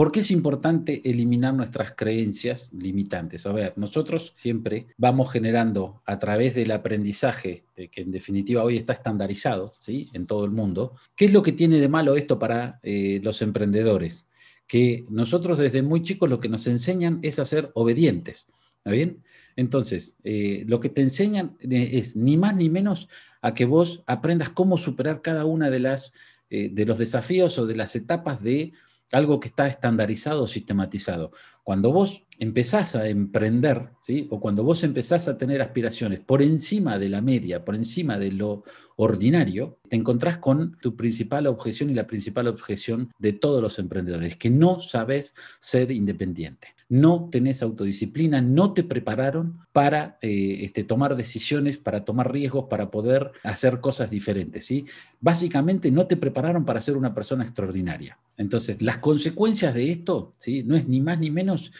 ¿Por qué es importante eliminar nuestras creencias limitantes? A ver, nosotros siempre vamos generando a través del aprendizaje, que en definitiva hoy está estandarizado ¿sí? en todo el mundo, ¿qué es lo que tiene de malo esto para eh, los emprendedores? Que nosotros desde muy chicos lo que nos enseñan es a ser obedientes. ¿Está bien? Entonces, eh, lo que te enseñan eh, es ni más ni menos a que vos aprendas cómo superar cada una de las de los desafíos o de las etapas de algo que está estandarizado sistematizado. Cuando vos empezás a emprender, ¿sí? o cuando vos empezás a tener aspiraciones por encima de la media, por encima de lo ordinario, te encontrás con tu principal objeción y la principal objeción de todos los emprendedores, que no sabes ser independiente no tenés autodisciplina, no te prepararon para eh, este, tomar decisiones, para tomar riesgos, para poder hacer cosas diferentes. ¿sí? Básicamente no te prepararon para ser una persona extraordinaria. Entonces, las consecuencias de esto ¿sí? no es ni más ni menos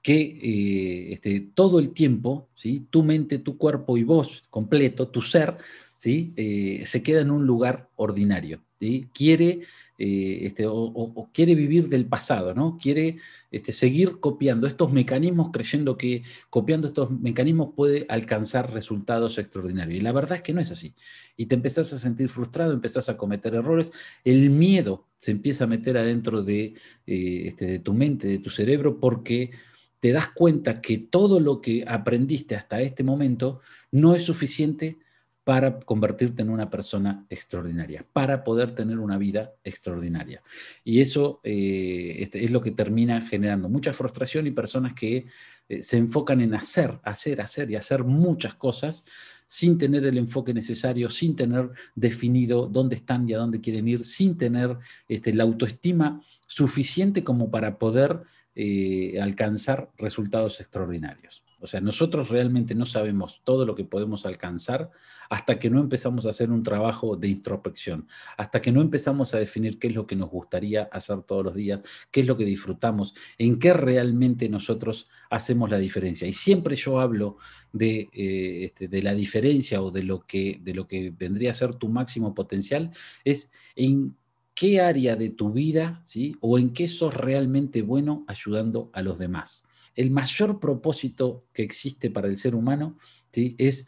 que eh, este, todo el tiempo, ¿sí? tu mente, tu cuerpo y vos completo, tu ser, ¿sí? Eh, se queda en un lugar ordinario. ¿sí? Quiere eh, este, o, quiere vivir del pasado, ¿no? Quiere este, seguir copiando estos mecanismos creyendo que copiando estos mecanismos puede alcanzar resultados extraordinarios. Y la verdad es que no es así. Y te empezás a sentir frustrado, empezás a cometer errores, el miedo se empieza a meter adentro de, eh, este, de tu mente, de tu cerebro, porque te das cuenta que todo lo que aprendiste hasta este momento no es suficiente para convertirte en una persona extraordinaria, para poder tener una vida extraordinaria. Y eso eh, este, es lo que termina generando mucha frustración y personas que eh, se enfocan en hacer, hacer, hacer y hacer muchas cosas sin tener el enfoque necesario, sin tener definido dónde están y a dónde quieren ir, sin tener este, la autoestima suficiente como para poder eh, alcanzar resultados extraordinarios. O sea, nosotros realmente no sabemos todo lo que podemos alcanzar hasta que no empezamos a hacer un trabajo de introspección, hasta que no empezamos a definir qué es lo que nos gustaría hacer todos los días, qué es lo que disfrutamos, en qué realmente nosotros hacemos la diferencia. Y siempre yo hablo de, eh, este, de la diferencia o de lo, que, de lo que vendría a ser tu máximo potencial, es en qué área de tu vida, ¿sí? O en qué sos realmente bueno ayudando a los demás. El mayor propósito que existe para el ser humano, ¿sí? Es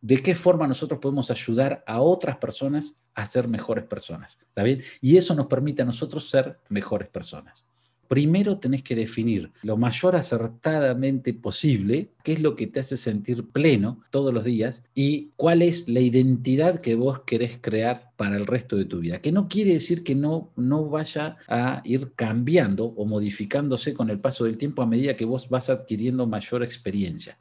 de qué forma nosotros podemos ayudar a otras personas a ser mejores personas, ¿está bien? Y eso nos permite a nosotros ser mejores personas primero tenés que definir lo mayor acertadamente posible qué es lo que te hace sentir pleno todos los días y cuál es la identidad que vos querés crear para el resto de tu vida. Que no quiere decir que no, no vaya a ir cambiando o modificándose con el paso del tiempo a medida que vos vas adquiriendo mayor experiencia.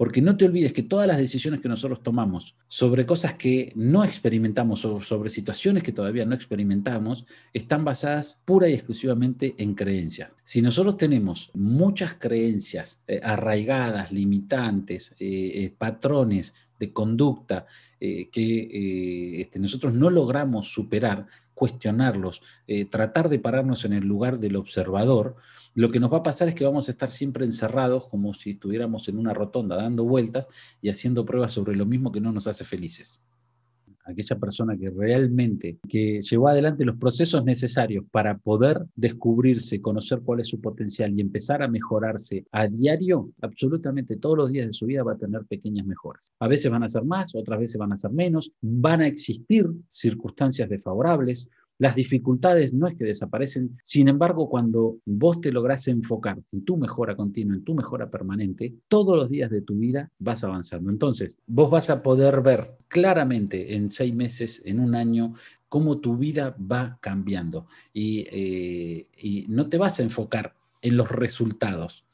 Porque no te olvides que todas las decisiones que nosotros tomamos sobre cosas que no experimentamos o sobre situaciones que todavía no experimentamos están basadas pura y exclusivamente en creencias. Si nosotros tenemos muchas creencias eh, arraigadas, limitantes, eh, eh, patrones de conducta que este, nosotros no logramos superar, cuestionarlos, tratar de pararnos en el lugar del observador, lo que nos va a pasar es que vamos a estar siempre encerrados como si estuviéramos en una rotonda dando vueltas y haciendo pruebas sobre lo mismo que no nos hace felices. Aquella persona que realmente que llevó adelante los procesos necesarios para poder descubrirse, conocer cuál es su potencial y empezar a mejorarse a diario, absolutamente todos los días de su vida va a tener pequeñas mejoras. A veces van a ser más, otras veces van a ser menos, van a existir circunstancias desfavorables, las dificultades no es que desaparecen, sin embargo, cuando vos te lográs enfocar en tu mejora continua, en tu mejora permanente, todos los días de tu vida vas avanzando. Entonces, vos vas a poder ver claramente en seis meses, en un año, cómo tu vida va cambiando y, eh, no te vas a enfocar en los resultados.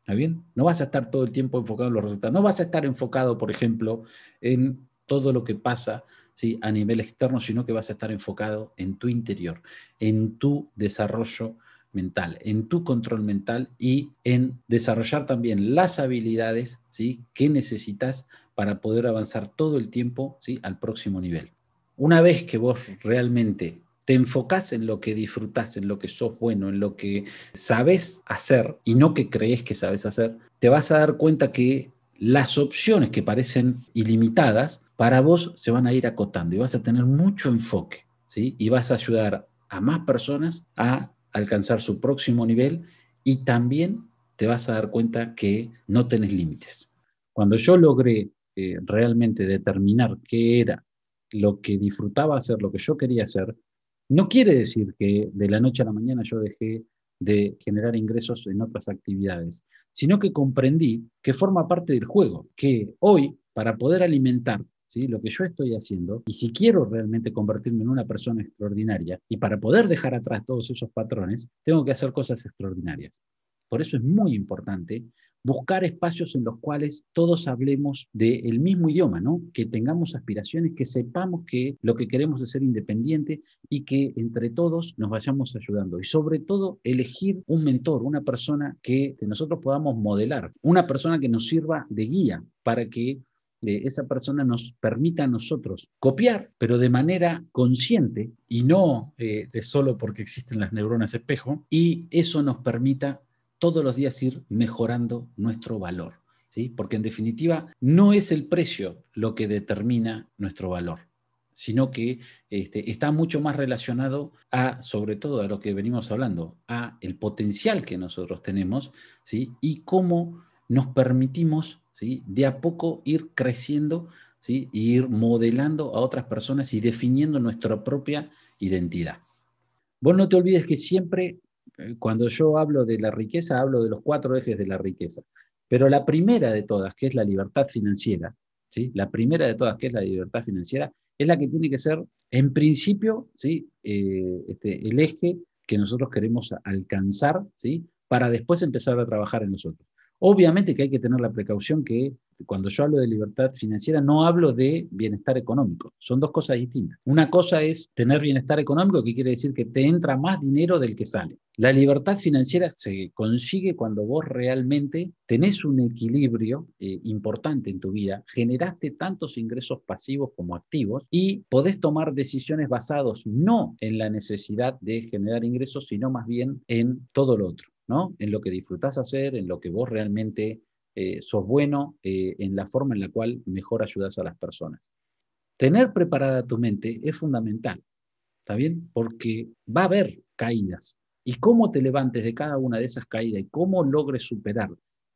¿Está bien? No vas a estar todo el tiempo enfocado en los resultados. No vas a estar enfocado, por ejemplo, en todo lo que pasa ¿sí? a nivel externo, sino que vas a estar enfocado en tu interior, en tu desarrollo mental, en tu control mental y en desarrollar también las habilidades ¿sí? que necesitas para poder avanzar todo el tiempo ¿sí? al próximo nivel. Una vez que vos realmente te enfocás en lo que disfrutás, en lo que sos bueno, en lo que sabes hacer y no que crees que sabes hacer, te vas a dar cuenta que las opciones que parecen ilimitadas para vos se van a ir acotando y vas a tener mucho enfoque, ¿sí? Y vas a ayudar a más personas a alcanzar su próximo nivel y también te vas a dar cuenta que no tenés límites. Cuando yo logré eh, realmente determinar qué era lo que disfrutaba hacer, lo que yo quería hacer, no quiere decir que de la noche a la mañana yo dejé de generar ingresos en otras actividades, sino que comprendí que forma parte del juego, que hoy, para poder alimentar lo que yo estoy haciendo, y si quiero realmente convertirme en una persona extraordinaria, y para poder dejar atrás todos esos patrones, tengo que hacer cosas extraordinarias. Por eso es muy importante buscar espacios en los cuales todos hablemos del mismo idioma, ¿no? Que tengamos aspiraciones, que sepamos que lo que queremos es ser independiente y que entre todos nos vayamos ayudando. Y sobre todo, elegir un mentor, una persona que nosotros podamos modelar, una persona que nos sirva de guía para que eh, esa persona nos permita a nosotros copiar, pero de manera consciente y no eh, de solo porque existen las neuronas espejo, y eso nos permita todos los días ir mejorando nuestro valor, ¿sí? Porque en definitiva no es el precio lo que determina nuestro valor, sino que este, está mucho más relacionado a, sobre todo a lo que venimos hablando, a el potencial que nosotros tenemos, ¿sí? Y cómo nos permitimos, ¿sí? De a poco ir creciendo, ¿sí? Ir modelando a otras personas y definiendo nuestra propia identidad. Vos no te olvides que siempre eh, cuando yo hablo de la riqueza, hablo de los cuatro ejes de la riqueza. Pero la primera de todas, que es la libertad financiera, ¿sí? la primera de todas, que es la libertad financiera, es la que tiene que ser, en principio, ¿sí? Eh, este, el eje que nosotros queremos alcanzar ¿sí? para después empezar a trabajar en nosotros. Obviamente que hay que tener la precaución que cuando yo hablo de libertad financiera no hablo de bienestar económico, son dos cosas distintas. Una cosa es tener bienestar económico, que quiere decir que te entra más dinero del que sale. La libertad financiera se consigue cuando vos realmente tenés un equilibrio eh, importante en tu vida, generaste tantos ingresos pasivos como activos y podés tomar decisiones basados no en la necesidad de generar ingresos, sino más bien en todo lo otro, ¿no? En lo que disfrutás hacer, en lo que vos realmente eh, sos bueno eh, en la forma en la cual mejor ayudas a las personas. Tener preparada tu mente es fundamental, ¿está? Porque va a haber caídas. Y cómo te levantes de cada una de esas caídas y cómo logres superar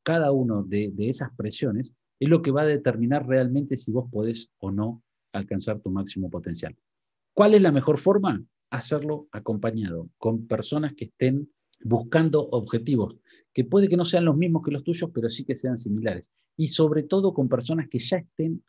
cada una de, de esas presiones es lo que va a determinar realmente si vos podés o no alcanzar tu máximo potencial. ¿Cuál es la mejor forma? Hacerlo acompañado con personas que estén buscando objetivos, que puede que no sean los mismos que los tuyos, pero sí que sean similares. Y sobre todo con personas que ya estén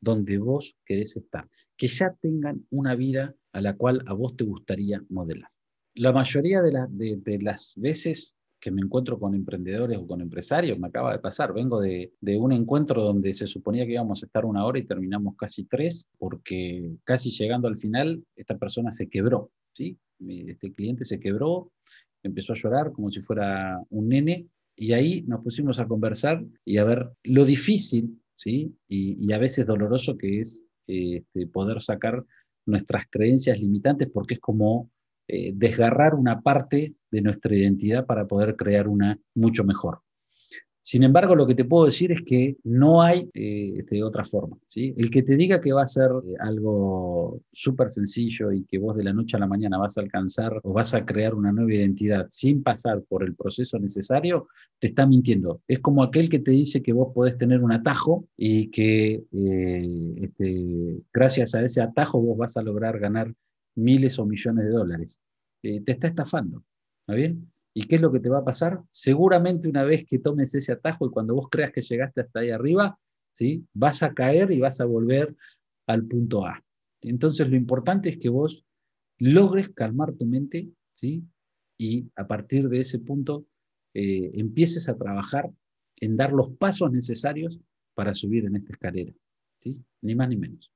donde vos querés estar, que ya tengan una vida a la cual a vos te gustaría modelar. La mayoría de, las veces que me encuentro con emprendedores o con empresarios, me acaba de pasar, vengo de, de, un encuentro donde se suponía que íbamos a estar una hora y terminamos casi tres, porque casi llegando al final, esta persona se quebró, ¿sí? Este cliente se quebró, empezó a llorar como si fuera un nene, y ahí nos pusimos a conversar y a ver lo difícil, ¿sí? Y, a veces doloroso que es este, poder sacar nuestras creencias limitantes, porque es como eh, desgarrar una parte de nuestra identidad para poder crear una mucho mejor. Sin embargo, lo que te puedo decir es que no hay eh, este, otra forma. El que te diga que va a ser eh, algo súper sencillo y que vos de la noche a la mañana vas a alcanzar o vas a crear una nueva identidad sin pasar por el proceso necesario, te está mintiendo. Es como aquel que te dice que vos podés tener un atajo y que eh, este, gracias a ese atajo vos vas a lograr ganar miles o millones de dólares. te está estafando. ¿Está bien? ¿Y qué es lo que te va a pasar? Seguramente una vez que tomes ese atajo y cuando vos creas que llegaste hasta ahí arriba, ¿sí? vas a caer y vas a volver al punto A. Entonces lo importante es que vos logres calmar tu mente ¿sí? y a partir de ese punto eh, empieces a trabajar en dar los pasos necesarios para subir en esta escalera. ¿sí? Ni más ni menos.